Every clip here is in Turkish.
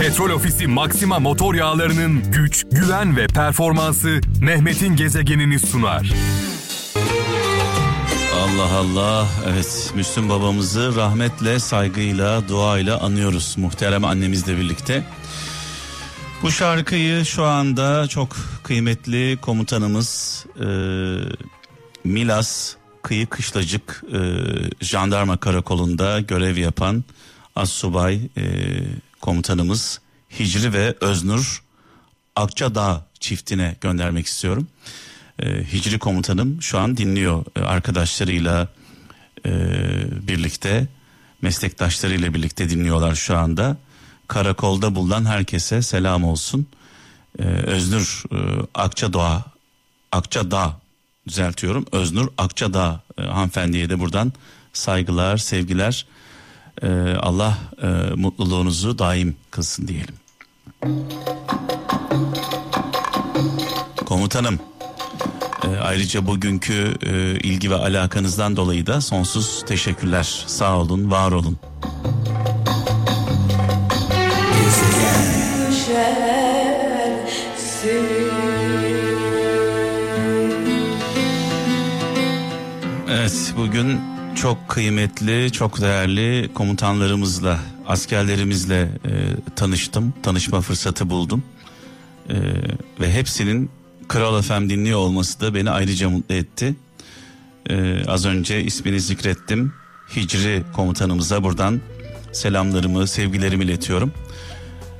Petrol Ofisi Maxima motor yağlarının güç, güven ve performansı Mehmet'in gezegenini sunar. Allah Allah. Evet Müslüm babamızı rahmetle, saygıyla, duayla anıyoruz. Muhterem annemizle birlikte. Bu şarkıyı şu anda çok kıymetli komutanımız e, Milas Kıyı Kışlacık e, Jandarma Karakolu'nda görev yapan Assubay e, komutanımız Hicri ve Öznur Akçadağ çiftine göndermek istiyorum. E, Hicri komutanım şu an dinliyor e, arkadaşlarıyla e, birlikte meslektaşlarıyla birlikte dinliyorlar şu anda. Karakolda bulunan herkese selam olsun. E, Öznur e, Akçadağ Akçadağ düzeltiyorum. Öznur Akçadağ e, hanımefendiye de buradan saygılar, sevgiler. E, Allah e, mutluluğunuzu daim kılsın diyelim. Komutanım e, ayrıca bugünkü e, ilgi ve alakanızdan dolayı da sonsuz teşekkürler. Sağ olun, var olun. Evet bugün çok kıymetli, çok değerli komutanlarımızla, askerlerimizle e, tanıştım. Tanışma fırsatı buldum. E, ve hepsinin Kral FM dinliyor olması da beni ayrıca mutlu etti. E, az önce ismini zikrettim. Hicri komutanımıza buradan selamlarımı, sevgilerimi iletiyorum.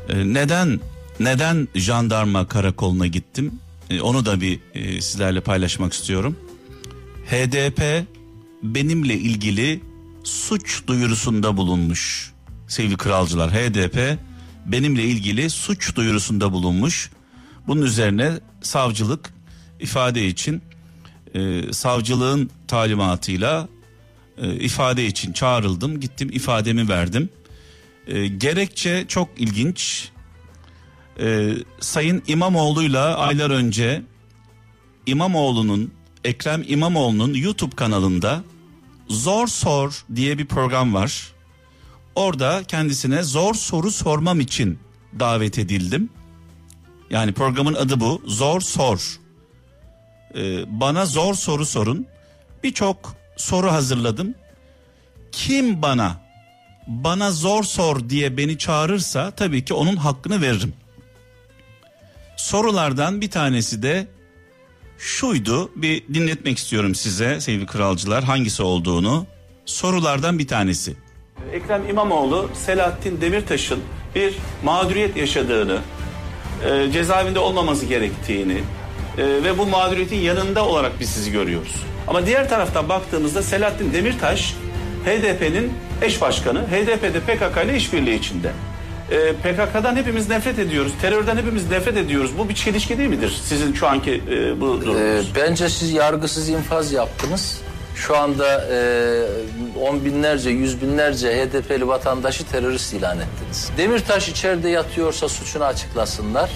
E, neden neden jandarma karakoluna gittim? E, onu da bir e, sizlerle paylaşmak istiyorum. HDP benimle ilgili suç duyurusunda bulunmuş. Sevgili kralcılar HDP benimle ilgili suç duyurusunda bulunmuş. Bunun üzerine savcılık ifade için e, savcılığın talimatıyla e, ifade için çağrıldım. Gittim ifademi verdim. E, gerekçe çok ilginç. E, Sayın İmamoğlu'yla aylar önce İmamoğlu'nun Ekrem İmamoğlu'nun YouTube kanalında Zor Sor diye bir program var. Orada kendisine zor soru sormam için davet edildim. Yani programın adı bu. Zor Sor. Ee, bana zor soru sorun. Birçok soru hazırladım. Kim bana bana zor sor diye beni çağırırsa tabii ki onun hakkını veririm. Sorulardan bir tanesi de şuydu bir dinletmek istiyorum size sevgili kralcılar hangisi olduğunu. Sorulardan bir tanesi. Ekrem İmamoğlu Selahattin Demirtaş'ın bir mağduriyet yaşadığını, e, cezaevinde olmaması gerektiğini e, ve bu mağduriyetin yanında olarak biz sizi görüyoruz. Ama diğer taraftan baktığımızda Selahattin Demirtaş HDP'nin eş başkanı, HDP'de PKK ile işbirliği içinde. E, PKK'dan hepimiz nefret ediyoruz, terörden hepimiz nefret ediyoruz. Bu bir çelişki değil midir sizin şu anki e, bu durumunuz? Ee, bence siz yargısız infaz yaptınız. Şu anda e, on binlerce, yüz binlerce HDP'li vatandaşı terörist ilan ettiniz. Demirtaş içeride yatıyorsa suçunu açıklasınlar.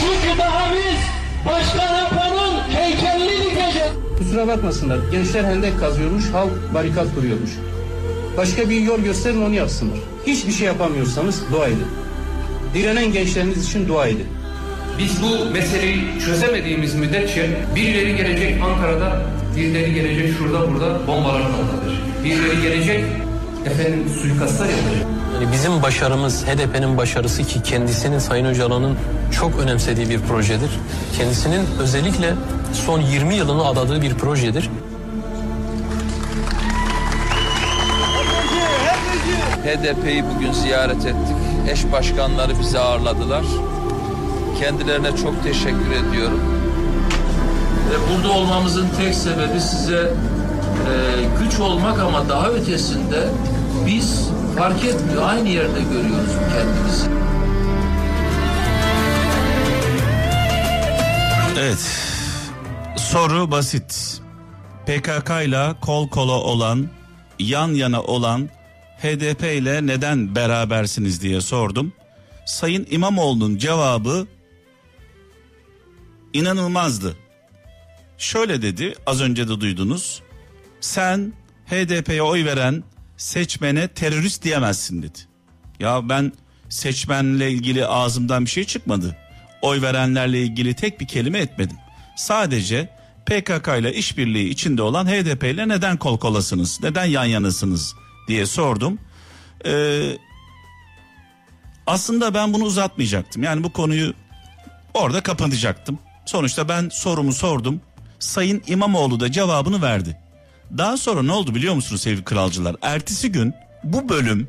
Çünkü daha biz Başkan Apo'nun heykelini dikeceğiz. Kusura bakmasınlar. Gençler hendek kazıyormuş, halk barikat kuruyormuş. Başka bir yol gösterin onu yapsınlar. Hiçbir şey yapamıyorsanız dua edin. Direnen gençleriniz için dua edin. Biz bu meseleyi çözemediğimiz müddetçe birileri gelecek Ankara'da, birileri gelecek şurada burada bombalar patlatacak. Birileri gelecek efendim suikastlar yapacak. Yani bizim başarımız HDP'nin başarısı ki kendisinin Sayın Öcalan'ın çok önemsediği bir projedir. Kendisinin özellikle son 20 yılını adadığı bir projedir. HDP'yi bugün ziyaret ettik. Eş başkanları bizi ağırladılar. Kendilerine çok teşekkür ediyorum. Ve burada olmamızın tek sebebi size e, güç olmak ama daha ötesinde biz fark etmiyor aynı yerde görüyoruz kendimizi. Evet. Soru basit. PKK ile kol kola olan, yan yana olan HDP ile neden berabersiniz diye sordum. Sayın İmamoğlu'nun cevabı inanılmazdı. Şöyle dedi, az önce de duydunuz. Sen HDP'ye oy veren seçmene terörist diyemezsin dedi. Ya ben seçmenle ilgili ağzımdan bir şey çıkmadı. Oy verenlerle ilgili tek bir kelime etmedim. Sadece PKK ile işbirliği içinde olan HDP ile neden kol kolasınız, neden yan yanasınız diye sordum. Ee, aslında ben bunu uzatmayacaktım. Yani bu konuyu orada kapatacaktım. Sonuçta ben sorumu sordum. Sayın İmamoğlu da cevabını verdi. Daha sonra ne oldu biliyor musunuz sevgili kralcılar? Ertesi gün bu bölüm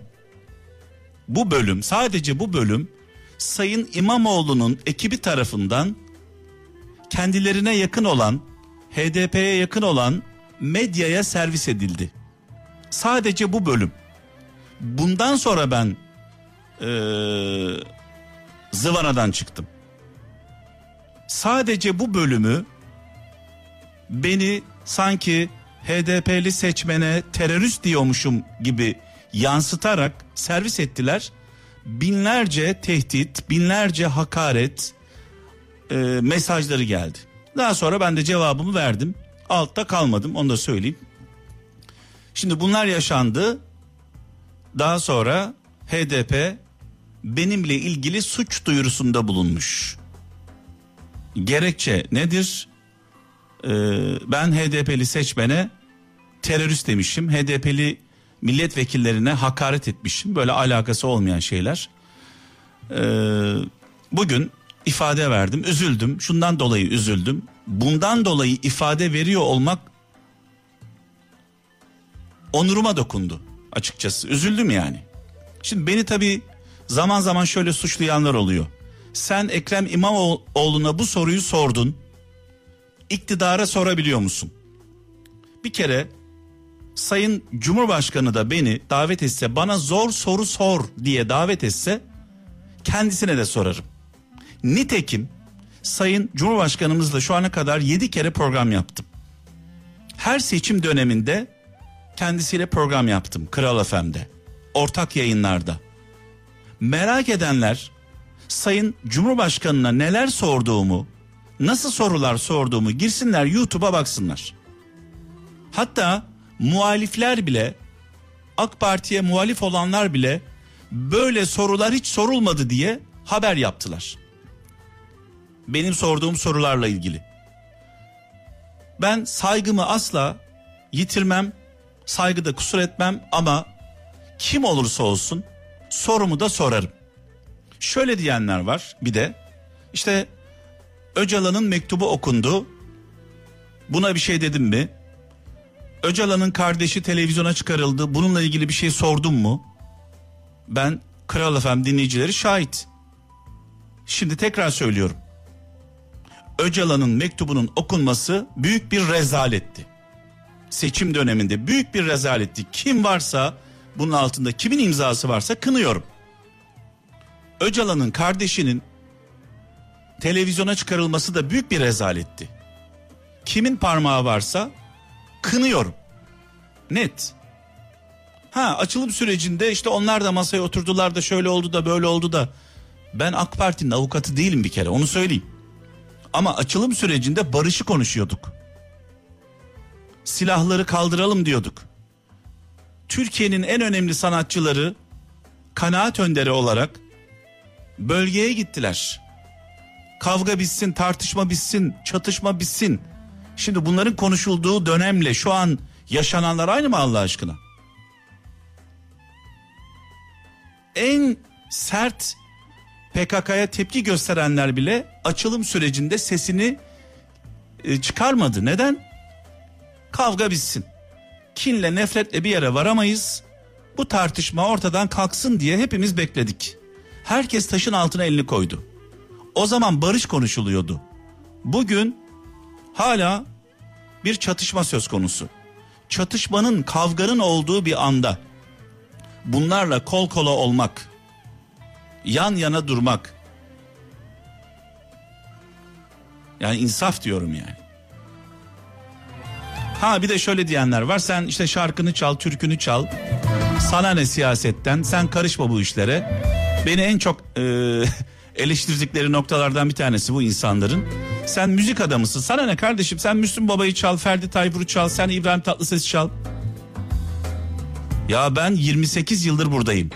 bu bölüm sadece bu bölüm Sayın İmamoğlu'nun ekibi tarafından kendilerine yakın olan HDP'ye yakın olan medyaya servis edildi. Sadece bu bölüm. Bundan sonra ben ee, zıvanadan çıktım. Sadece bu bölümü beni sanki HDP'li seçmene terörist diyormuşum gibi yansıtarak servis ettiler. Binlerce tehdit, binlerce hakaret e, mesajları geldi. Daha sonra ben de cevabımı verdim. Altta kalmadım onu da söyleyeyim. Şimdi bunlar yaşandı. Daha sonra HDP benimle ilgili suç duyurusunda bulunmuş. Gerekçe nedir? Ee, ben HDP'li seçmene terörist demişim. HDP'li milletvekillerine hakaret etmişim. Böyle alakası olmayan şeyler. Ee, bugün ifade verdim. Üzüldüm. Şundan dolayı üzüldüm. Bundan dolayı ifade veriyor olmak onuruma dokundu açıkçası. Üzüldüm yani. Şimdi beni tabii zaman zaman şöyle suçlayanlar oluyor. Sen Ekrem İmamoğlu'na bu soruyu sordun. İktidara sorabiliyor musun? Bir kere Sayın Cumhurbaşkanı da beni davet etse bana zor soru sor diye davet etse kendisine de sorarım. Nitekim Sayın Cumhurbaşkanımızla şu ana kadar 7 kere program yaptım. Her seçim döneminde kendisiyle program yaptım Kral FM'de. Ortak yayınlarda. Merak edenler Sayın Cumhurbaşkanına neler sorduğumu, nasıl sorular sorduğumu girsinler YouTube'a baksınlar. Hatta muhalifler bile AK Parti'ye muhalif olanlar bile böyle sorular hiç sorulmadı diye haber yaptılar. Benim sorduğum sorularla ilgili. Ben saygımı asla yitirmem, saygıda kusur etmem ama kim olursa olsun sorumu da sorarım. Şöyle diyenler var bir de işte Öcalan'ın mektubu okundu. Buna bir şey dedim mi? Öcalan'ın kardeşi televizyona çıkarıldı. Bununla ilgili bir şey sordum mu? Ben Kral Efem dinleyicileri şahit. Şimdi tekrar söylüyorum. Öcalan'ın mektubunun okunması büyük bir rezaletti. Seçim döneminde büyük bir rezaletti. Kim varsa bunun altında kimin imzası varsa kınıyorum. Öcalan'ın kardeşinin televizyona çıkarılması da büyük bir rezaletti. Kimin parmağı varsa kınıyorum. Net. Ha açılım sürecinde işte onlar da masaya oturdular da şöyle oldu da böyle oldu da. Ben AK Parti'nin avukatı değilim bir kere onu söyleyeyim. Ama açılım sürecinde barışı konuşuyorduk. Silahları kaldıralım diyorduk. Türkiye'nin en önemli sanatçıları kanaat önderi olarak bölgeye gittiler. Kavga bitsin, tartışma bitsin, çatışma bitsin. Şimdi bunların konuşulduğu dönemle şu an yaşananlar aynı mı Allah aşkına? En sert PKK'ya tepki gösterenler bile açılım sürecinde sesini e, çıkarmadı. Neden? Kavga bitsin. Kinle nefretle bir yere varamayız. Bu tartışma ortadan kalksın diye hepimiz bekledik. Herkes taşın altına elini koydu. O zaman barış konuşuluyordu. Bugün hala bir çatışma söz konusu. Çatışmanın, kavganın olduğu bir anda bunlarla kol kola olmak, yan yana durmak. Yani insaf diyorum yani. Ha bir de şöyle diyenler var. Sen işte şarkını çal, türkünü çal. Sana ne siyasetten? Sen karışma bu işlere. Beni en çok e, eleştirdikleri noktalardan bir tanesi bu insanların. Sen müzik adamısın. Sana ne kardeşim? Sen Müslüm Baba'yı çal, Ferdi Tayfur'u çal, sen İbrahim Tatlıses'i çal. Ya ben 28 yıldır buradayım.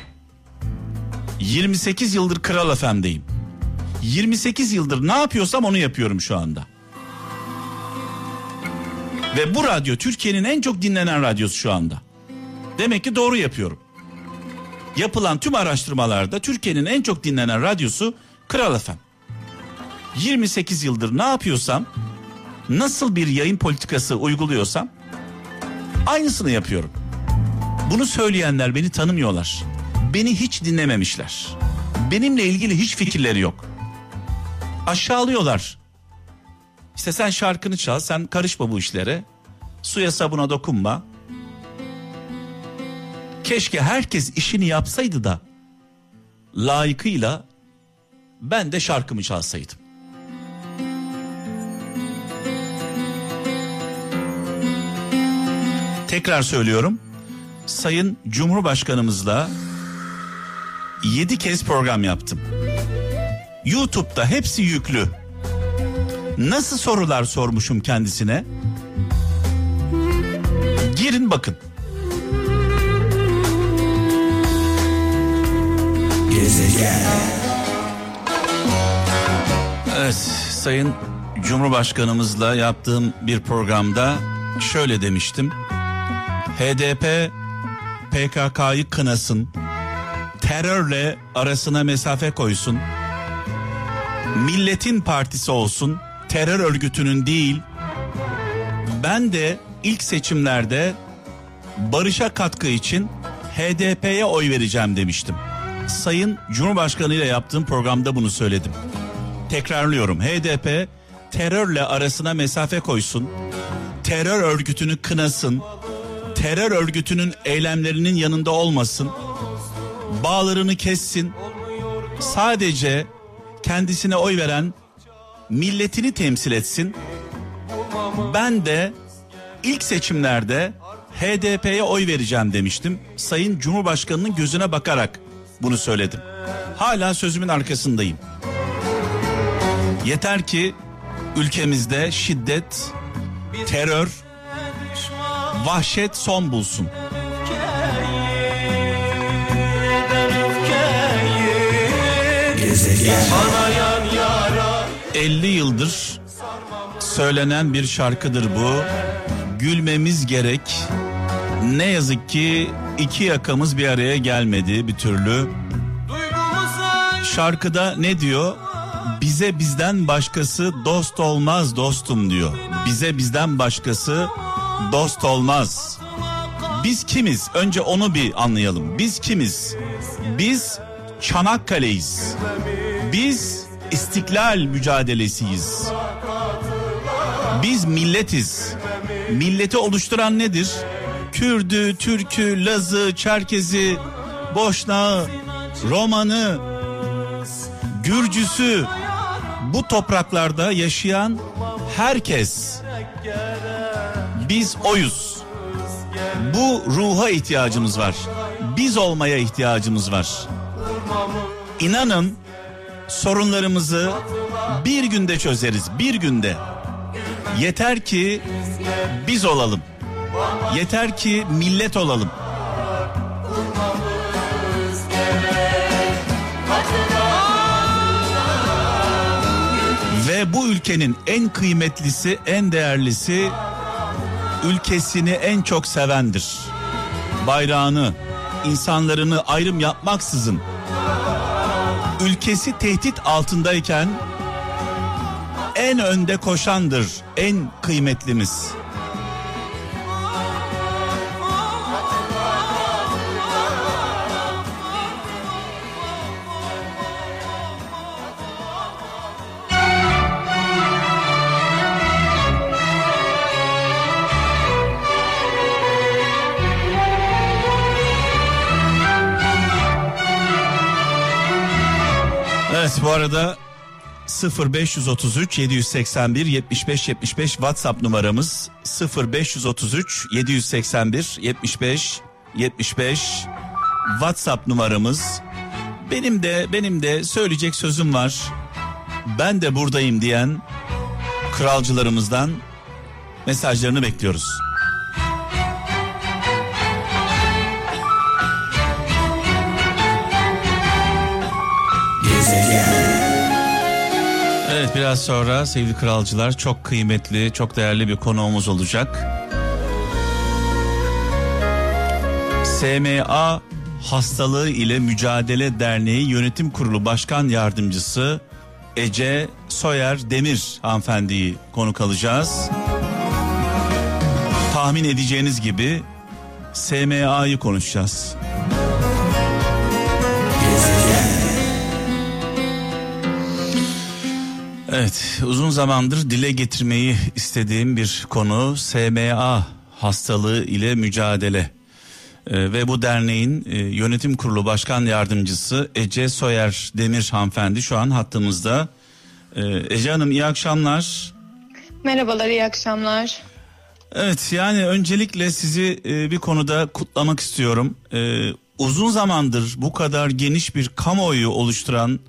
28 yıldır Kral FM'deyim. 28 yıldır ne yapıyorsam onu yapıyorum şu anda. Ve bu radyo Türkiye'nin en çok dinlenen radyosu şu anda. Demek ki doğru yapıyorum. Yapılan tüm araştırmalarda Türkiye'nin en çok dinlenen radyosu Kral FM. 28 yıldır ne yapıyorsam, nasıl bir yayın politikası uyguluyorsam aynısını yapıyorum. Bunu söyleyenler beni tanımıyorlar. Beni hiç dinlememişler. Benimle ilgili hiç fikirleri yok. Aşağılıyorlar. İşte sen şarkını çal, sen karışma bu işlere. Suya sabuna dokunma. Keşke herkes işini yapsaydı da layıkıyla ben de şarkımı çalsaydım. Tekrar söylüyorum. Sayın Cumhurbaşkanımızla 7 kez program yaptım. YouTube'da hepsi yüklü. Nasıl sorular sormuşum kendisine? Girin bakın. Evet, Sayın Cumhurbaşkanımızla yaptığım bir programda şöyle demiştim. HDP PKK'yı kınasın, terörle arasına mesafe koysun, milletin partisi olsun, terör örgütünün değil. Ben de ilk seçimlerde barışa katkı için HDP'ye oy vereceğim demiştim. Sayın Cumhurbaşkanı ile yaptığım programda bunu söyledim. Tekrarlıyorum. HDP terörle arasına mesafe koysun. Terör örgütünü kınasın. Terör örgütünün eylemlerinin yanında olmasın. Bağlarını kessin. Sadece kendisine oy veren milletini temsil etsin. Ben de ilk seçimlerde HDP'ye oy vereceğim demiştim. Sayın Cumhurbaşkanının gözüne bakarak bunu söyledim. Hala sözümün arkasındayım. Yeter ki ülkemizde şiddet, terör, vahşet son bulsun. Gezegen. 50 yıldır söylenen bir şarkıdır bu. Gülmemiz gerek. Ne yazık ki iki yakamız bir araya gelmedi bir türlü. Şarkıda ne diyor? Bize bizden başkası dost olmaz dostum diyor. Bize bizden başkası dost olmaz. Biz kimiz? Önce onu bir anlayalım. Biz kimiz? Biz Çanakkale'yiz. Biz istiklal mücadelesiyiz. Biz milletiz. Milleti oluşturan nedir? Kürdü, Türkü, Lazı, Çerkezi, Boşnağı, Romanı, Gürcüsü bu topraklarda yaşayan herkes. Biz oyuz. Bu ruha ihtiyacımız var. Biz olmaya ihtiyacımız var. İnanın sorunlarımızı bir günde çözeriz. Bir günde. Yeter ki biz olalım. Yeter ki millet olalım. Ve bu ülkenin en kıymetlisi, en değerlisi ülkesini en çok sevendir. Bayrağını, insanlarını ayrım yapmaksızın ülkesi tehdit altındayken en önde koşandır, en kıymetlimiz. Evet bu arada 0533 781 75 75 WhatsApp numaramız 0533 781 75 75 WhatsApp numaramız. Benim de benim de söyleyecek sözüm var. Ben de buradayım diyen kralcılarımızdan mesajlarını bekliyoruz. Evet biraz sonra sevgili kralcılar çok kıymetli, çok değerli bir konuğumuz olacak. SMA Hastalığı ile Mücadele Derneği Yönetim Kurulu Başkan Yardımcısı Ece Soyer Demir hanımefendiyi konuk alacağız. Tahmin edeceğiniz gibi SMA'yı konuşacağız. Evet, uzun zamandır dile getirmeyi istediğim bir konu SMA hastalığı ile mücadele. Ee, ve bu derneğin e, yönetim kurulu başkan yardımcısı Ece Soyer Demir hanımefendi şu an hattımızda. Ee, Ece Hanım iyi akşamlar. Merhabalar, iyi akşamlar. Evet yani öncelikle sizi e, bir konuda kutlamak istiyorum. Ee, uzun zamandır bu kadar geniş bir kamuoyu oluşturan,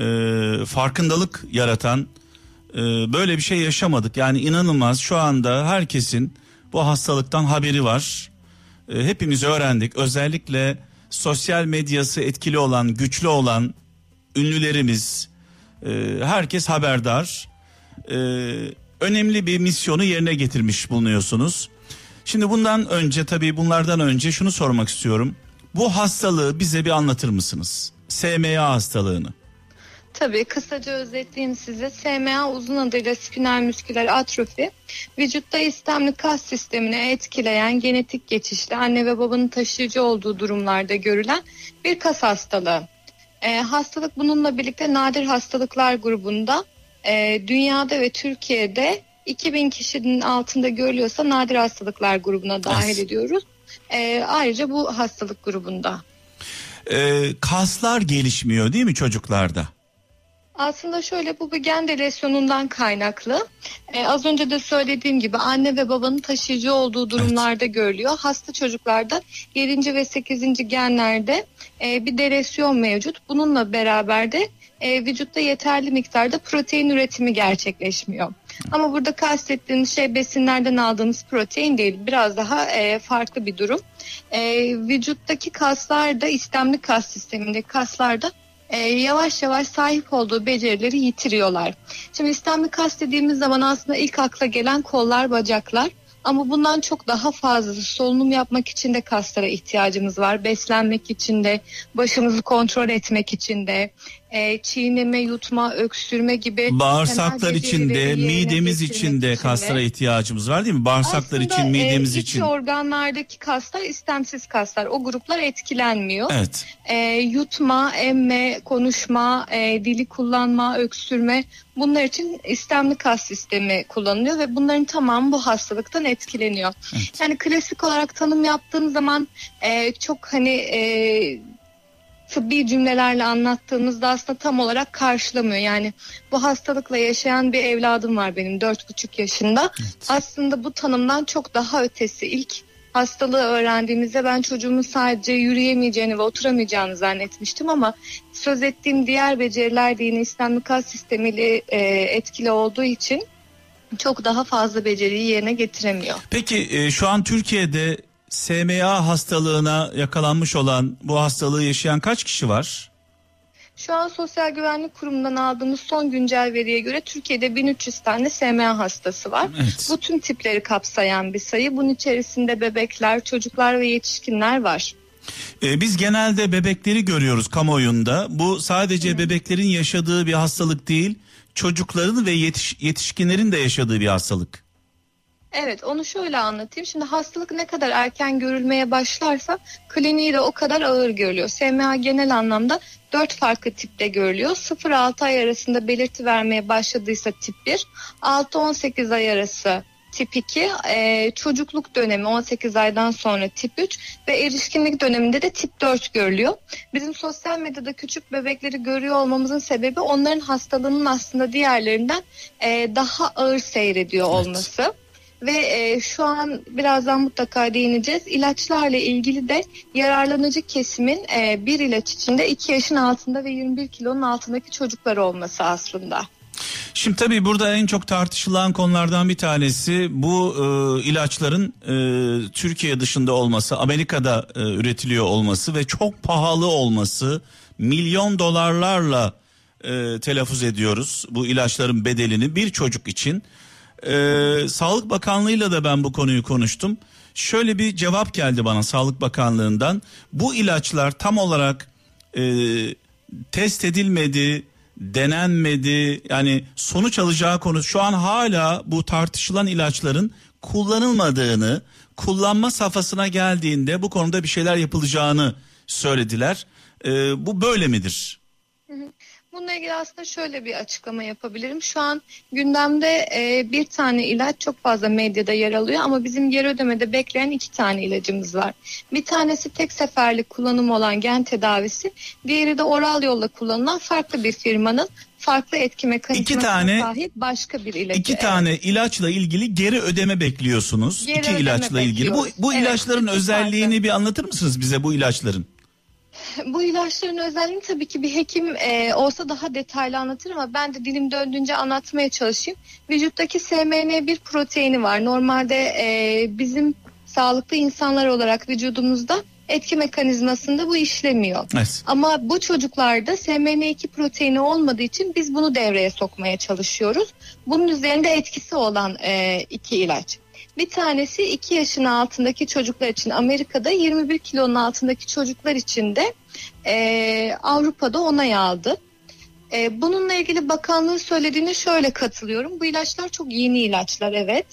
e, farkındalık yaratan e, böyle bir şey yaşamadık. Yani inanılmaz şu anda herkesin bu hastalıktan haberi var. E, hepimiz öğrendik. Özellikle sosyal medyası etkili olan, güçlü olan ünlülerimiz, e, herkes haberdar. E, önemli bir misyonu yerine getirmiş bulunuyorsunuz. Şimdi bundan önce tabii bunlardan önce şunu sormak istiyorum. Bu hastalığı bize bir anlatır mısınız? SMA hastalığını. Tabii kısaca özetleyeyim size. SMA uzun adıyla spinal müsküler atrofi, vücutta istemli kas sistemini etkileyen genetik geçişli anne ve babanın taşıyıcı olduğu durumlarda görülen bir kas hastalığı. Ee, hastalık bununla birlikte nadir hastalıklar grubunda e, dünyada ve Türkiye'de 2000 kişinin altında görülüyorsa nadir hastalıklar grubuna dahil Evet. ediyoruz. Ee, ayrıca bu hastalık grubunda. Ee, kaslar gelişmiyor değil mi çocuklarda? Aslında şöyle bu bir gen delesyonundan kaynaklı. Ee, az önce de söylediğim gibi anne ve babanın taşıyıcı olduğu durumlarda görülüyor. Hasta çocuklarda 7. ve 8. genlerde e, bir delesyon mevcut. Bununla beraber de e, vücutta yeterli miktarda protein üretimi gerçekleşmiyor. Ama burada kastettiğimiz şey besinlerden aldığımız protein değil. Biraz daha e, farklı bir durum. E, vücuttaki kaslarda istemli kas sistemindeki kaslarda e, yavaş yavaş sahip olduğu becerileri yitiriyorlar. Şimdi istemli kas dediğimiz zaman aslında ilk akla gelen kollar, bacaklar. Ama bundan çok daha fazlası solunum yapmak için de kaslara ihtiyacımız var. Beslenmek için de, başımızı kontrol etmek için de, e, çiğneme, yutma, öksürme gibi Bağırsaklar temel için de, becerileri yerine midemiz getirmek için de için kaslara ihtiyacımız var değil mi? Bağırsaklar için, Aslında, midemiz e, iç için. organlardaki kaslar istemsiz kaslar. O gruplar etkilenmiyor. Evet. E, yutma, emme, konuşma, e, dili kullanma, öksürme bunlar için istemli kas sistemi kullanılıyor ve bunların tamamı bu hastalıktan etkileniyor. Yani klasik olarak tanım yaptığım zaman e, çok hani e, tıbbi cümlelerle anlattığımızda aslında tam olarak karşılamıyor. Yani bu hastalıkla yaşayan bir evladım var benim dört buçuk yaşında. Aslında bu tanımdan çok daha ötesi ilk hastalığı öğrendiğimizde ben çocuğumun sadece yürüyemeyeceğini ve oturamayacağını zannetmiştim ama söz ettiğim diğer beceriler de yine istemli kas sistemiyle e, etkili olduğu için çok daha fazla beceriyi yerine getiremiyor. Peki e, şu an Türkiye'de SMA hastalığına yakalanmış olan bu hastalığı yaşayan kaç kişi var? Şu an Sosyal Güvenlik Kurumu'ndan aldığımız son güncel veriye göre Türkiye'de 1300 tane SMA hastası var. Evet. Bu tüm tipleri kapsayan bir sayı. Bunun içerisinde bebekler, çocuklar ve yetişkinler var. E, biz genelde bebekleri görüyoruz kamuoyunda. Bu sadece bebeklerin yaşadığı bir hastalık değil, çocukların ve yetiş, yetişkinlerin de yaşadığı bir hastalık. Evet onu şöyle anlatayım. Şimdi hastalık ne kadar erken görülmeye başlarsa kliniği de o kadar ağır görülüyor. SMA genel anlamda 4 farklı tipte görülüyor. 0-6 ay arasında belirti vermeye başladıysa tip 1, 6-18 ay arası tip 2, e, çocukluk dönemi 18 aydan sonra tip 3 ve erişkinlik döneminde de tip 4 görülüyor. Bizim sosyal medyada küçük bebekleri görüyor olmamızın sebebi onların hastalığının aslında diğerlerinden e, daha ağır seyrediyor olması. Ve e, şu an birazdan mutlaka değineceğiz. İlaçlarla ilgili de yararlanıcı kesimin e, bir ilaç içinde 2 yaşın altında ve 21 kilonun altındaki çocuklar olması aslında. Şimdi tabii burada en çok tartışılan konulardan bir tanesi bu e, ilaçların e, Türkiye dışında olması, Amerika'da e, üretiliyor olması ve çok pahalı olması, milyon dolarlarla e, telaffuz ediyoruz bu ilaçların bedelini bir çocuk için. E, Sağlık Bakanlığı'yla da ben bu konuyu konuştum. Şöyle bir cevap geldi bana Sağlık Bakanlığı'ndan. Bu ilaçlar tam olarak e, test edilmedi, denenmedi. Yani sonuç alacağı konu şu an hala bu tartışılan ilaçların kullanılmadığını, kullanma safhasına geldiğinde bu konuda bir şeyler yapılacağını söylediler. E, bu böyle midir? Bununla ilgili aslında şöyle bir açıklama yapabilirim. Şu an gündemde e, bir tane ilaç çok fazla medyada yer alıyor ama bizim geri ödemede bekleyen iki tane ilacımız var. Bir tanesi tek seferlik kullanım olan gen tedavisi, diğeri de oral yolla kullanılan farklı bir firmanın farklı etki mekanizmasına tane- sahip başka bir ilacı. İki Evet. tane ilaçla ilgili geri ödeme bekliyorsunuz. Geri İki ödeme ilaçla ilgili. Bu bekliyoruz. bu Evet, ilaçların iki özelliğini farklı. bir anlatır mısınız bize bu ilaçların? Bu ilaçların özelliğini tabii ki bir hekim e, olsa daha detaylı anlatır ama ben de dilim döndüğünce anlatmaya çalışayım. Vücuttaki SMN1 proteini var. Normalde e, bizim sağlıklı insanlar olarak vücudumuzda etki mekanizmasında bu işlemiyor. Evet. Ama bu çocuklarda SMN2 proteini olmadığı için biz bunu devreye sokmaya çalışıyoruz. Bunun üzerinde etkisi olan e, iki ilaç. Bir tanesi 2 yaşın altındaki çocuklar için Amerika'da 21 kilonun altındaki çocuklar için de e, Avrupa'da onay aldı. E, bununla ilgili bakanlığın söylediğine şöyle katılıyorum. Bu ilaçlar çok yeni ilaçlar evet.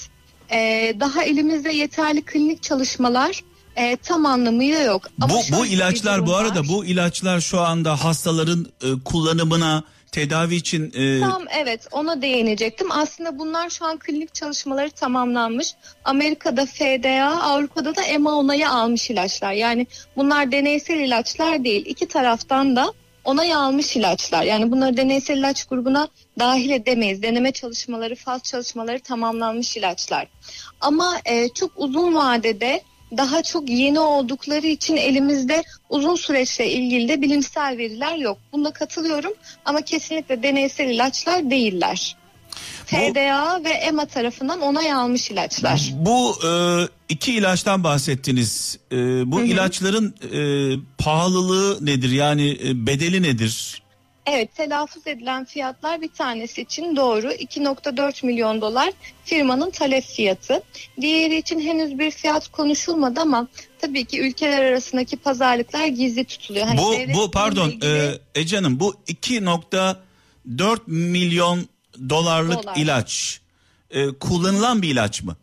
E, daha elimizde yeterli klinik çalışmalar e, tam anlamıyla yok. Ama bu bu ilaçlar bu arada bu ilaçlar şu anda hastaların e, kullanımına tedavi için e, Tam evet ona değinecektim. Aslında bunlar şu an klinik çalışmaları tamamlanmış. Amerika'da FDA, Avrupa'da da EMA onayı almış ilaçlar. Yani bunlar deneysel ilaçlar değil. İki taraftan da onay almış ilaçlar. Yani bunları deneysel ilaç grubuna dahil edemeyiz. Deneme çalışmaları, faz çalışmaları tamamlanmış ilaçlar. Ama e, çok uzun vadede daha çok yeni oldukları için elimizde uzun süreçle ilgili de bilimsel veriler yok. Buna katılıyorum ama kesinlikle deneysel ilaçlar değiller. FDA ve EMA tarafından onay almış ilaçlar. bu e, iki ilaçtan bahsettiniz. E, bu ilaçların e, pahalılığı nedir? Yani e, bedeli nedir? Evet telaffuz edilen fiyatlar bir tanesi için doğru 2.4 milyon dolar firmanın talep fiyatı. Diğeri için henüz bir fiyat konuşulmadı ama tabii ki ülkeler arasındaki pazarlıklar gizli tutuluyor. Hani bu bu pardon ilgili- e, Ece Hanım bu 2.4 milyon dolarlık Dolar. ilaç e, kullanılan bir ilaç mı?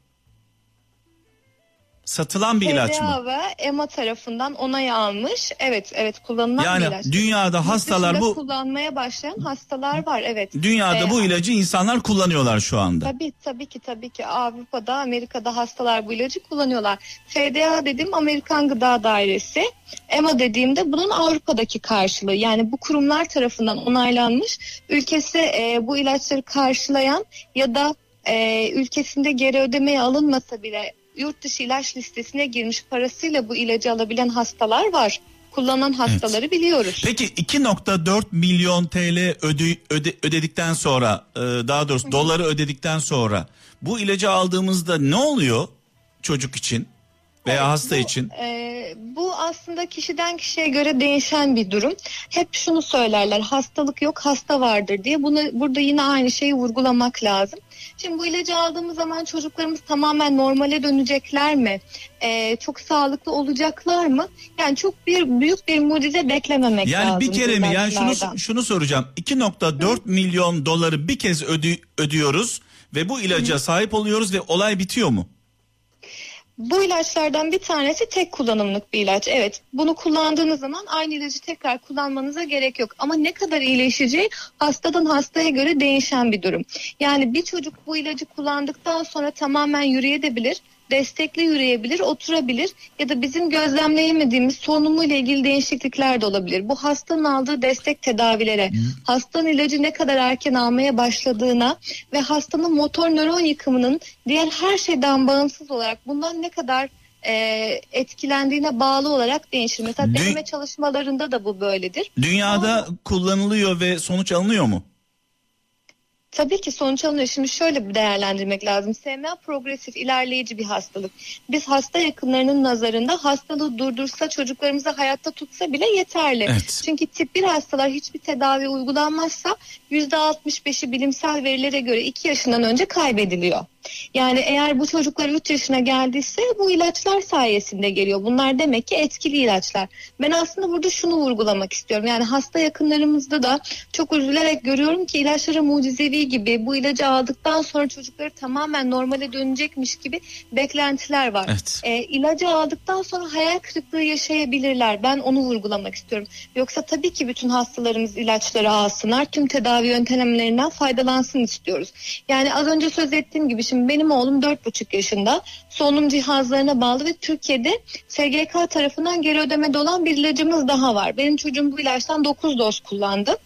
Satılan bir ilaç mı? Ve EMA tarafından onay almış. Evet, evet kullanılan Yani bir ilaç. dünyada Yurt hastalar bu kullanmaya başlayan hastalar var. Evet. dünyada Ee, bu ilacı insanlar kullanıyorlar şu anda. Tabii tabii ki tabii ki Avrupa'da, Amerika'da hastalar bu ilacı kullanıyorlar. FDA dediğim Amerikan Gıda Dairesi, EMA dediğimde bunun Avrupa'daki karşılığı. Yani bu kurumlar tarafından onaylanmış, ülkesi e, bu ilaçları karşılayan ya da e, ülkesinde geri ödemeye alınmasa bile yurt dışı ilaç listesine girmiş parasıyla bu ilacı alabilen hastalar var. Kullanan hastaları biliyoruz. Peki 2.4 milyon TL öde, öde- ödedikten sonra e, daha doğrusu doları ödedikten sonra bu ilacı aldığımızda ne oluyor çocuk için veya hasta bu, için? e, bu aslında kişiden kişiye göre değişen bir durum. Hep şunu söylerler hastalık yok hasta vardır diye. Bunu burada yine aynı şeyi vurgulamak lazım. Şimdi bu ilacı aldığımız zaman çocuklarımız tamamen normale dönecekler mi? E, çok sağlıklı olacaklar mı? Yani çok bir büyük bir mucize beklememek lazım. Yani bir kere mi? Yani şunu şunu soracağım. 2.4 milyon doları bir kez ödü, ödüyoruz ve bu ilaca sahip oluyoruz ve olay bitiyor mu? Bu ilaçlardan bir tanesi tek kullanımlık bir ilaç. Evet bunu kullandığınız zaman aynı ilacı tekrar kullanmanıza gerek yok. Ama ne kadar iyileşeceği hastadan hastaya göre değişen bir durum. Yani bir çocuk bu ilacı kullandıktan sonra tamamen yürüyebilir, destekli yürüyebilir, oturabilir ya da bizim gözlemleyemediğimiz solunumuyla ilgili değişiklikler de olabilir. Bu hastanın aldığı destek tedavilere, hastanın ilacı ne kadar erken almaya başladığına ve hastanın motor nöron yıkımının diğer her şeyden bağımsız olarak bundan ne kadar e, etkilendiğine bağlı olarak değişir. Mesela Dü- deneme çalışmalarında da bu böyledir. Dünyada kullanılıyor ve sonuç alınıyor mu? Tabii ki sonuç alınıyor. Şimdi şöyle bir değerlendirmek lazım. SMA progresif ilerleyici bir hastalık. Biz hasta yakınlarının nazarında hastalığı durdursa çocuklarımızı hayatta tutsa bile yeterli. Evet. Çünkü tip 1 hastalar hiçbir tedavi uygulanmazsa %65'i bilimsel verilere göre 2 yaşından önce kaybediliyor. Yani eğer bu çocuklar 3 yaşına geldiyse bu ilaçlar sayesinde geliyor. Bunlar demek ki etkili ilaçlar. Ben aslında burada şunu vurgulamak istiyorum. Yani hasta yakınlarımızda da çok üzülerek görüyorum ki ilaçlara mucizevi gibi bu ilacı aldıktan sonra çocukları tamamen normale dönecekmiş gibi beklentiler var. Evet. E, ilacı aldıktan sonra hayal kırıklığı yaşayabilirler. Ben onu vurgulamak istiyorum. Yoksa tabii ki bütün hastalarımız ilaçları alsınlar. Tüm tedavi yöntemlerinden faydalansın istiyoruz. Yani az önce söz ettiğim gibi şimdi benim oğlum 4,5 yaşında. Solunum cihazlarına bağlı ve Türkiye'de SGK tarafından geri ödemede olan bir ilacımız daha var. Benim çocuğum bu ilaçtan 9 doz kullandı.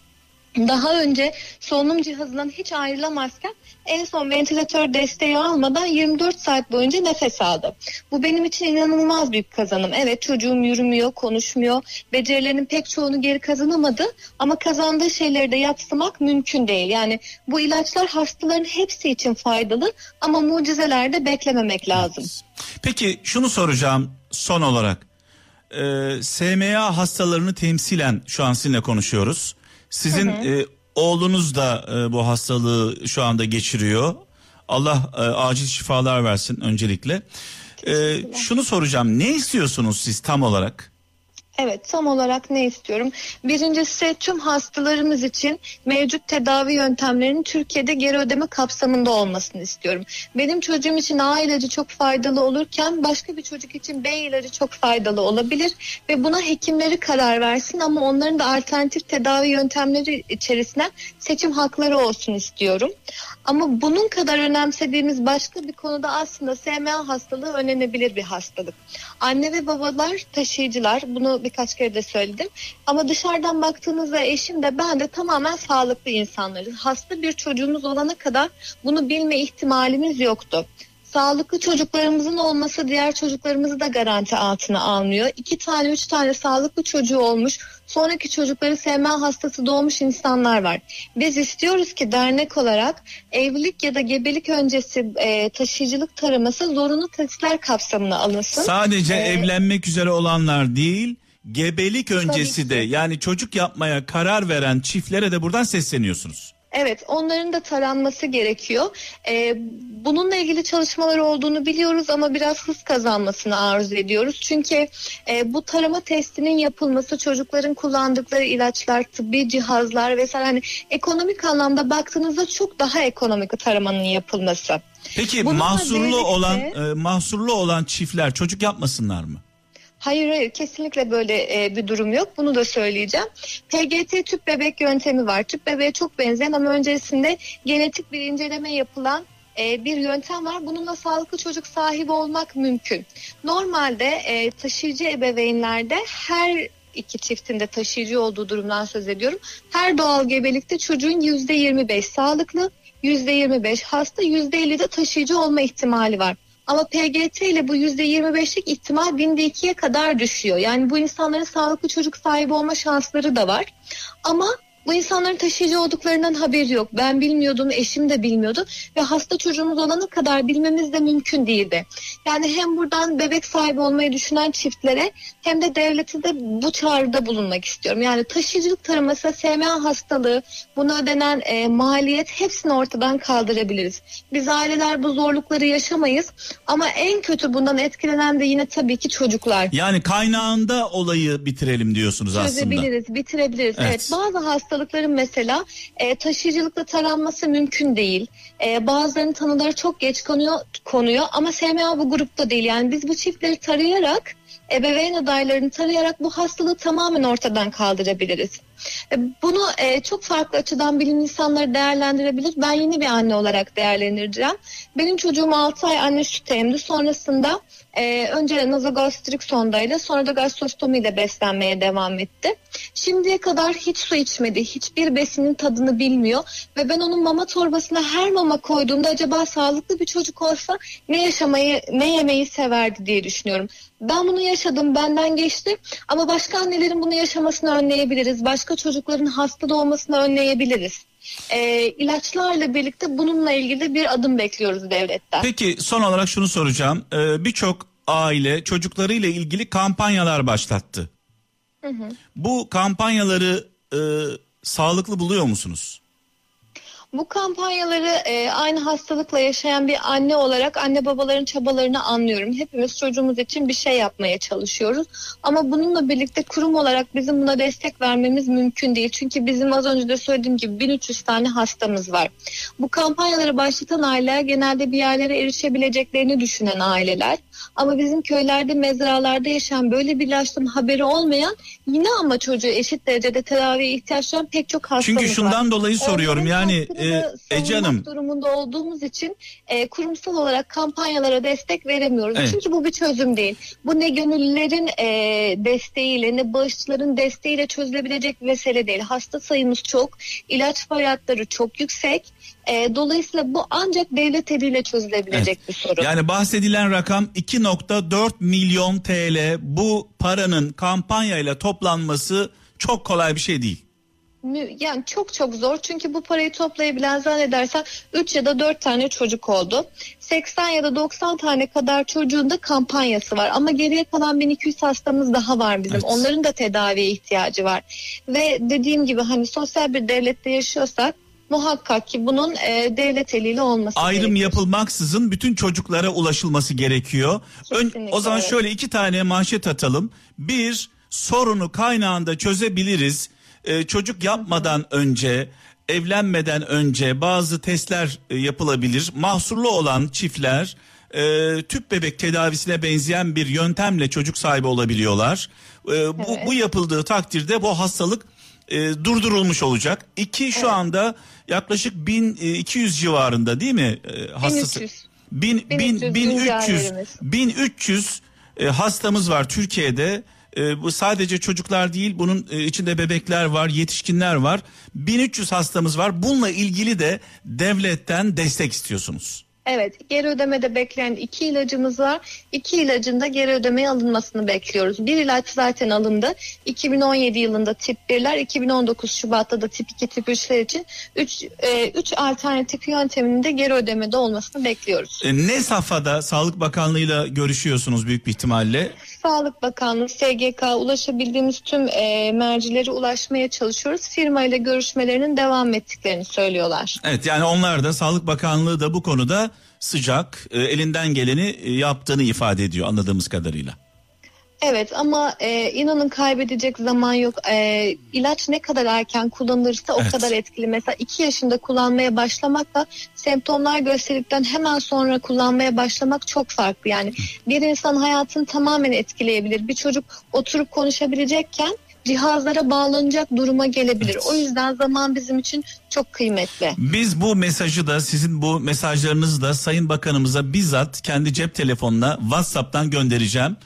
Daha önce solunum cihazından hiç ayrılamazken en son ventilatör desteği almadan 24 saat boyunca nefes aldı. Bu benim için inanılmaz büyük kazanım. Evet çocuğum yürümüyor, konuşmuyor. Becerilerinin pek çoğunu geri kazanamadı ama kazandığı şeyleri de yatsımak mümkün değil. Yani bu ilaçlar hastaların hepsi için faydalı ama mucizelerde beklememek lazım. Peki şunu soracağım son olarak. Ee, SMA hastalarını temsilen şu an sizinle konuşuyoruz. Sizin e, oğlunuz da e, bu hastalığı şu anda geçiriyor. Allah e, acil şifalar versin öncelikle. E, şunu soracağım. Ne istiyorsunuz siz tam olarak? Evet tam olarak ne istiyorum? Birincisi tüm hastalarımız için mevcut tedavi yöntemlerinin Türkiye'de geri ödeme kapsamında olmasını istiyorum. Benim çocuğum için A ilacı çok faydalı olurken başka bir çocuk için B ilacı çok faydalı olabilir ve buna hekimleri karar versin ama onların da alternatif tedavi yöntemleri içerisinden seçim hakları olsun istiyorum. Ama bunun kadar önemsediğimiz başka bir konuda aslında SMA hastalığı önenebilir bir hastalık. Anne ve babalar taşıyıcılar bunu birkaç kere de söyledim. Ama dışarıdan baktığınızda eşim de ben de tamamen sağlıklı insanlarız. Hasta bir çocuğumuz olana kadar bunu bilme ihtimalimiz yoktu. Sağlıklı çocuklarımızın olması diğer çocuklarımızı da garanti altına almıyor. İki tane üç tane sağlıklı çocuğu olmuş sonraki çocukları SMA hastası doğmuş insanlar var. Biz istiyoruz ki dernek olarak evlilik ya da gebelik öncesi e, taşıyıcılık taraması zorunlu testler kapsamına alınsın. Sadece Ee, evlenmek üzere olanlar değil, gebelik öncesi de yani çocuk yapmaya karar veren çiftlere de buradan sesleniyorsunuz. Evet onların da taranması gerekiyor. Ee, bununla ilgili çalışmalar olduğunu biliyoruz ama biraz hız kazanmasını arzu ediyoruz. Çünkü e, bu tarama testinin yapılması çocukların kullandıkları ilaçlar, tıbbi cihazlar vesaire hani ekonomik anlamda baktığınızda çok daha ekonomik taramanın yapılması. Peki Bununla mahsurlu birlikte- olan e, mahsurlu olan çiftler çocuk yapmasınlar mı? Hayır hayır kesinlikle böyle e, bir durum yok. Bunu da söyleyeceğim. PGT tüp bebek yöntemi var. Tüp bebeğe çok benzeyen ama öncesinde genetik bir inceleme yapılan e, bir yöntem var. Bununla sağlıklı çocuk sahibi olmak mümkün. Normalde e, taşıyıcı ebeveynlerde her iki çiftin de taşıyıcı olduğu durumdan söz ediyorum. Her doğal gebelikte çocuğun %25 sağlıklı, %25 hasta, %50 de taşıyıcı olma ihtimali var. Ama PGT ile bu %25'lik ihtimal binde ikiye kadar düşüyor. Yani bu insanların sağlıklı çocuk sahibi olma şansları da var. Ama bu insanların taşıyıcı olduklarından haberi yok. Ben bilmiyordum, eşim de bilmiyordu ve hasta çocuğumuz olana kadar bilmemiz de mümkün değildi. Yani hem buradan bebek sahibi olmayı düşünen çiftlere hem de devlete de bu çağrıda bulunmak istiyorum. Yani taşıyıcılık taraması, SMA hastalığı, buna ödenen e, maliyet hepsini ortadan kaldırabiliriz. Biz aileler bu zorlukları yaşamayız ama en kötü bundan etkilenen de yine tabii ki çocuklar. Yani kaynağında olayı bitirelim diyorsunuz aslında. Çözebiliriz, bitirebiliriz. Evet. Evet. bazı hastalıkların mesela e, taşıyıcılıkla taranması mümkün değil. E, bazılarının tanıları çok geç konuyor, konuyor ama SMA bu grupta değil. Yani biz bu çiftleri tarayarak ebeveyn adaylarını tarayarak bu hastalığı tamamen ortadan kaldırabiliriz. E, Bunu e, çok farklı açıdan bilim insanları değerlendirebilir. Ben yeni bir anne olarak değerlendireceğim. Benim çocuğum 6 ay anne sütü emdi. Sonrasında e, önce nazogastrik sondayla sonra da gastrostomiyle beslenmeye devam etti. Şimdiye kadar hiç su içmedi. Hiçbir besinin tadını bilmiyor. Ve ben onun mama torbasına her mama koyduğumda acaba sağlıklı bir çocuk olsa ne yaşamayı, ne yemeyi severdi diye düşünüyorum. Ben bunu yaşadım, benden geçti ama başka annelerin bunu yaşamasını önleyebiliriz. Başka çocukların hasta doğmasını önleyebiliriz. Ee, ilaçlarla birlikte bununla ilgili bir adım bekliyoruz devletten. Peki son olarak şunu soracağım. Ee, Birçok aile çocuklarıyla ilgili kampanyalar başlattı. Bu kampanyaları e, sağlıklı buluyor musunuz? Bu kampanyaları e, aynı hastalıkla yaşayan bir anne olarak anne babaların çabalarını anlıyorum. Hepimiz çocuğumuz için bir şey yapmaya çalışıyoruz. Ama bununla birlikte kurum olarak bizim buna destek vermemiz mümkün değil. Çünkü bizim az önce de söylediğim gibi 1300 tane hastamız var. Bu kampanyaları başlatan aileler genelde bir yerlere erişebileceklerini düşünen aileler. Ama bizim köylerde, mezralarda yaşayan böyle bir ilaçtan haberi olmayan yine ama çocuğu eşit derecede tedaviye ihtiyaç duyan pek çok hastamız Çünkü var. şundan dolayı soruyorum Onların yani e, Ece Hanım durumunda olduğumuz için e, kurumsal olarak kampanyalara destek veremiyoruz. Evet. Çünkü bu bir çözüm değil. Bu ne gönüllülerin e, desteğiyle ne bağışçıların desteğiyle çözülebilecek mesele değil. Hasta sayımız çok, ilaç fiyatları çok yüksek. E, dolayısıyla bu ancak devlet eliyle çözülebilecek bir sorun. yani bahsedilen rakam 2.4 milyon TL bu paranın kampanyayla toplanması çok kolay bir şey değil. Yani çok çok zor çünkü bu parayı toplayabilen zannedersen 3 ya da 4 tane çocuk oldu. 80 ya da 90 tane kadar çocuğun da kampanyası var ama geriye kalan 1200 hastamız daha var bizim. Evet. Onların da tedaviye ihtiyacı var. Ve dediğim gibi hani sosyal bir devlette yaşıyorsak muhakkak ki bunun e, devlet eliyle olması Ayrım gerekiyor. yapılmaksızın bütün çocuklara ulaşılması gerekiyor. Ön- o zaman evet. şöyle iki tane manşet atalım. Bir sorunu kaynağında çözebiliriz. Ee, çocuk yapmadan önce evlenmeden önce bazı testler e, yapılabilir. Mahsurlu olan çiftler e, tüp bebek tedavisine benzeyen bir yöntemle çocuk sahibi olabiliyorlar. E, bu, bu yapıldığı takdirde bu hastalık e, durdurulmuş olacak. İki şu anda yaklaşık 1200 civarında değil mi e, hastası? 1300. Bin, bin, 1300 1300, güncellerimiz. 1300 e, hastamız var Türkiye'de. E, bu sadece çocuklar değil bunun e, içinde bebekler var yetişkinler var 1300 hastamız var bununla ilgili de devletten destek istiyorsunuz. Evet geri ödemede bekleyen iki ilacımız var. İki ilacın da geri ödemeye alınmasını bekliyoruz. Bir ilaç zaten alındı. 2017 yılında tip 1'ler 2019 Şubat'ta da tip 2 tip 3'ler için 3 3 alternatif yönteminin de geri ödemede olmasını bekliyoruz. E, ne safhada Sağlık Bakanlığı'yla görüşüyorsunuz büyük bir ihtimalle? Sağlık Bakanlığı, SGK ulaşabildiğimiz tüm e, mercilere ulaşmaya çalışıyoruz. Firma ile görüşmelerinin devam ettiklerini söylüyorlar. Evet yani onlar da Sağlık Bakanlığı da bu konuda sıcak e, elinden geleni e, yaptığını ifade ediyor anladığımız kadarıyla. Evet ama e, inanın kaybedecek zaman yok. E, ilaç ne kadar erken kullanılırsa o Evet. kadar etkili. Mesela 2 yaşında kullanmaya başlamakla semptomlar gösterdikten hemen sonra kullanmaya başlamak çok farklı. Yani bir insan hayatını tamamen etkileyebilir. Bir çocuk oturup konuşabilecekken cihazlara bağlanacak duruma gelebilir. Evet. O yüzden zaman bizim için çok kıymetli. Biz bu mesajı da sizin bu mesajlarınızı da Sayın Bakanımıza bizzat kendi cep telefonuna WhatsApp'tan göndereceğim.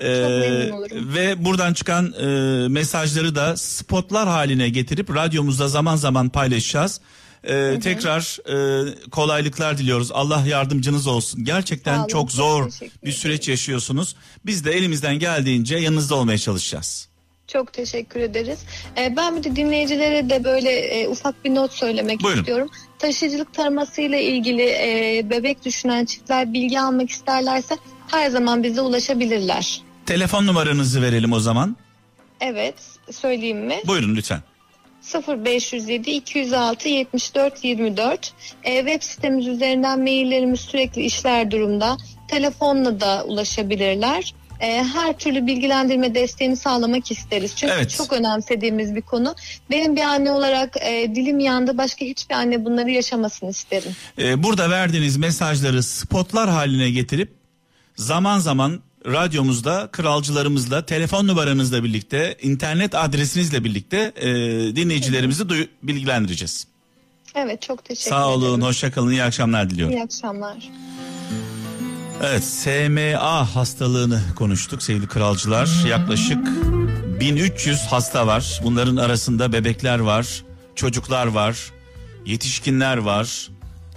Ee, memnun olurum. ve buradan çıkan e, mesajları da spotlar haline getirip radyomuzda zaman zaman paylaşacağız. Ee, tekrar e, kolaylıklar diliyoruz. Allah yardımcınız olsun. Gerçekten olun, çok çok zor bir süreç yaşıyorsunuz. Biz de elimizden geldiğince yanınızda olmaya çalışacağız. Çok teşekkür ederiz. Ee, ben bir de dinleyicilere de böyle e, ufak bir not söylemek Buyurun. istiyorum. Taşıyıcılık taramasıyla ilgili e, bebek düşünen çiftler bilgi almak isterlerse her zaman bize ulaşabilirler. Telefon numaranızı verelim o zaman. Evet, söyleyeyim mi? Buyurun lütfen. 0507 206 74 24. E, web sitemiz üzerinden maillerimiz sürekli işler durumda. Telefonla da ulaşabilirler. E, her türlü bilgilendirme desteğini sağlamak isteriz. Çünkü Evet. çok önemsediğimiz bir konu. Benim bir anne olarak e, dilim yandı. Başka hiçbir anne bunları yaşamasını isterim. Ee, burada verdiğiniz mesajları spotlar haline getirip zaman zaman radyomuzda kralcılarımızla telefon numaranızla birlikte internet adresinizle birlikte e, dinleyicilerimizi duy- bilgilendireceğiz. Evet çok teşekkür Sağ olun, ederim. hoşçakalın, iyi akşamlar diliyorum. İyi akşamlar. Evet, SMA hastalığını konuştuk sevgili kralcılar. Yaklaşık 1300 hasta var. Bunların arasında bebekler var, çocuklar var, yetişkinler var.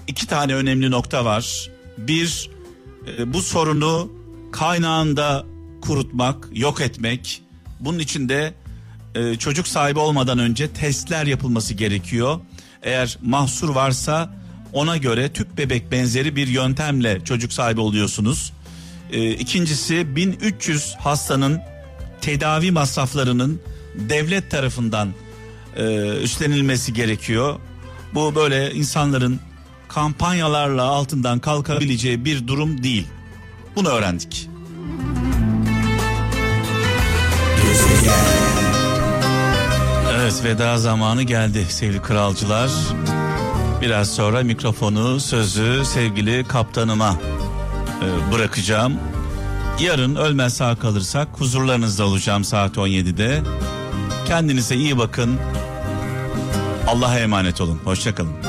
İki tane önemli nokta var. Bir, e, bu sorunu kaynağında kurutmak, yok etmek. Bunun için de e, çocuk sahibi olmadan önce testler yapılması gerekiyor. Eğer mahsur varsa ona göre tüp bebek benzeri bir yöntemle çocuk sahibi oluyorsunuz. E, ikincisi 1300 hastanın tedavi masraflarının devlet tarafından e, üstlenilmesi gerekiyor. Bu böyle insanların kampanyalarla altından kalkabileceği bir durum değil. Bunu öğrendik. Evet veda zamanı geldi sevgili kralcılar. Biraz sonra mikrofonu sözü sevgili kaptanıma e, bırakacağım. Yarın ölmez sağ kalırsak huzurlarınızda olacağım saat 17'de. Kendinize iyi bakın. Allah'a emanet olun. Hoşçakalın.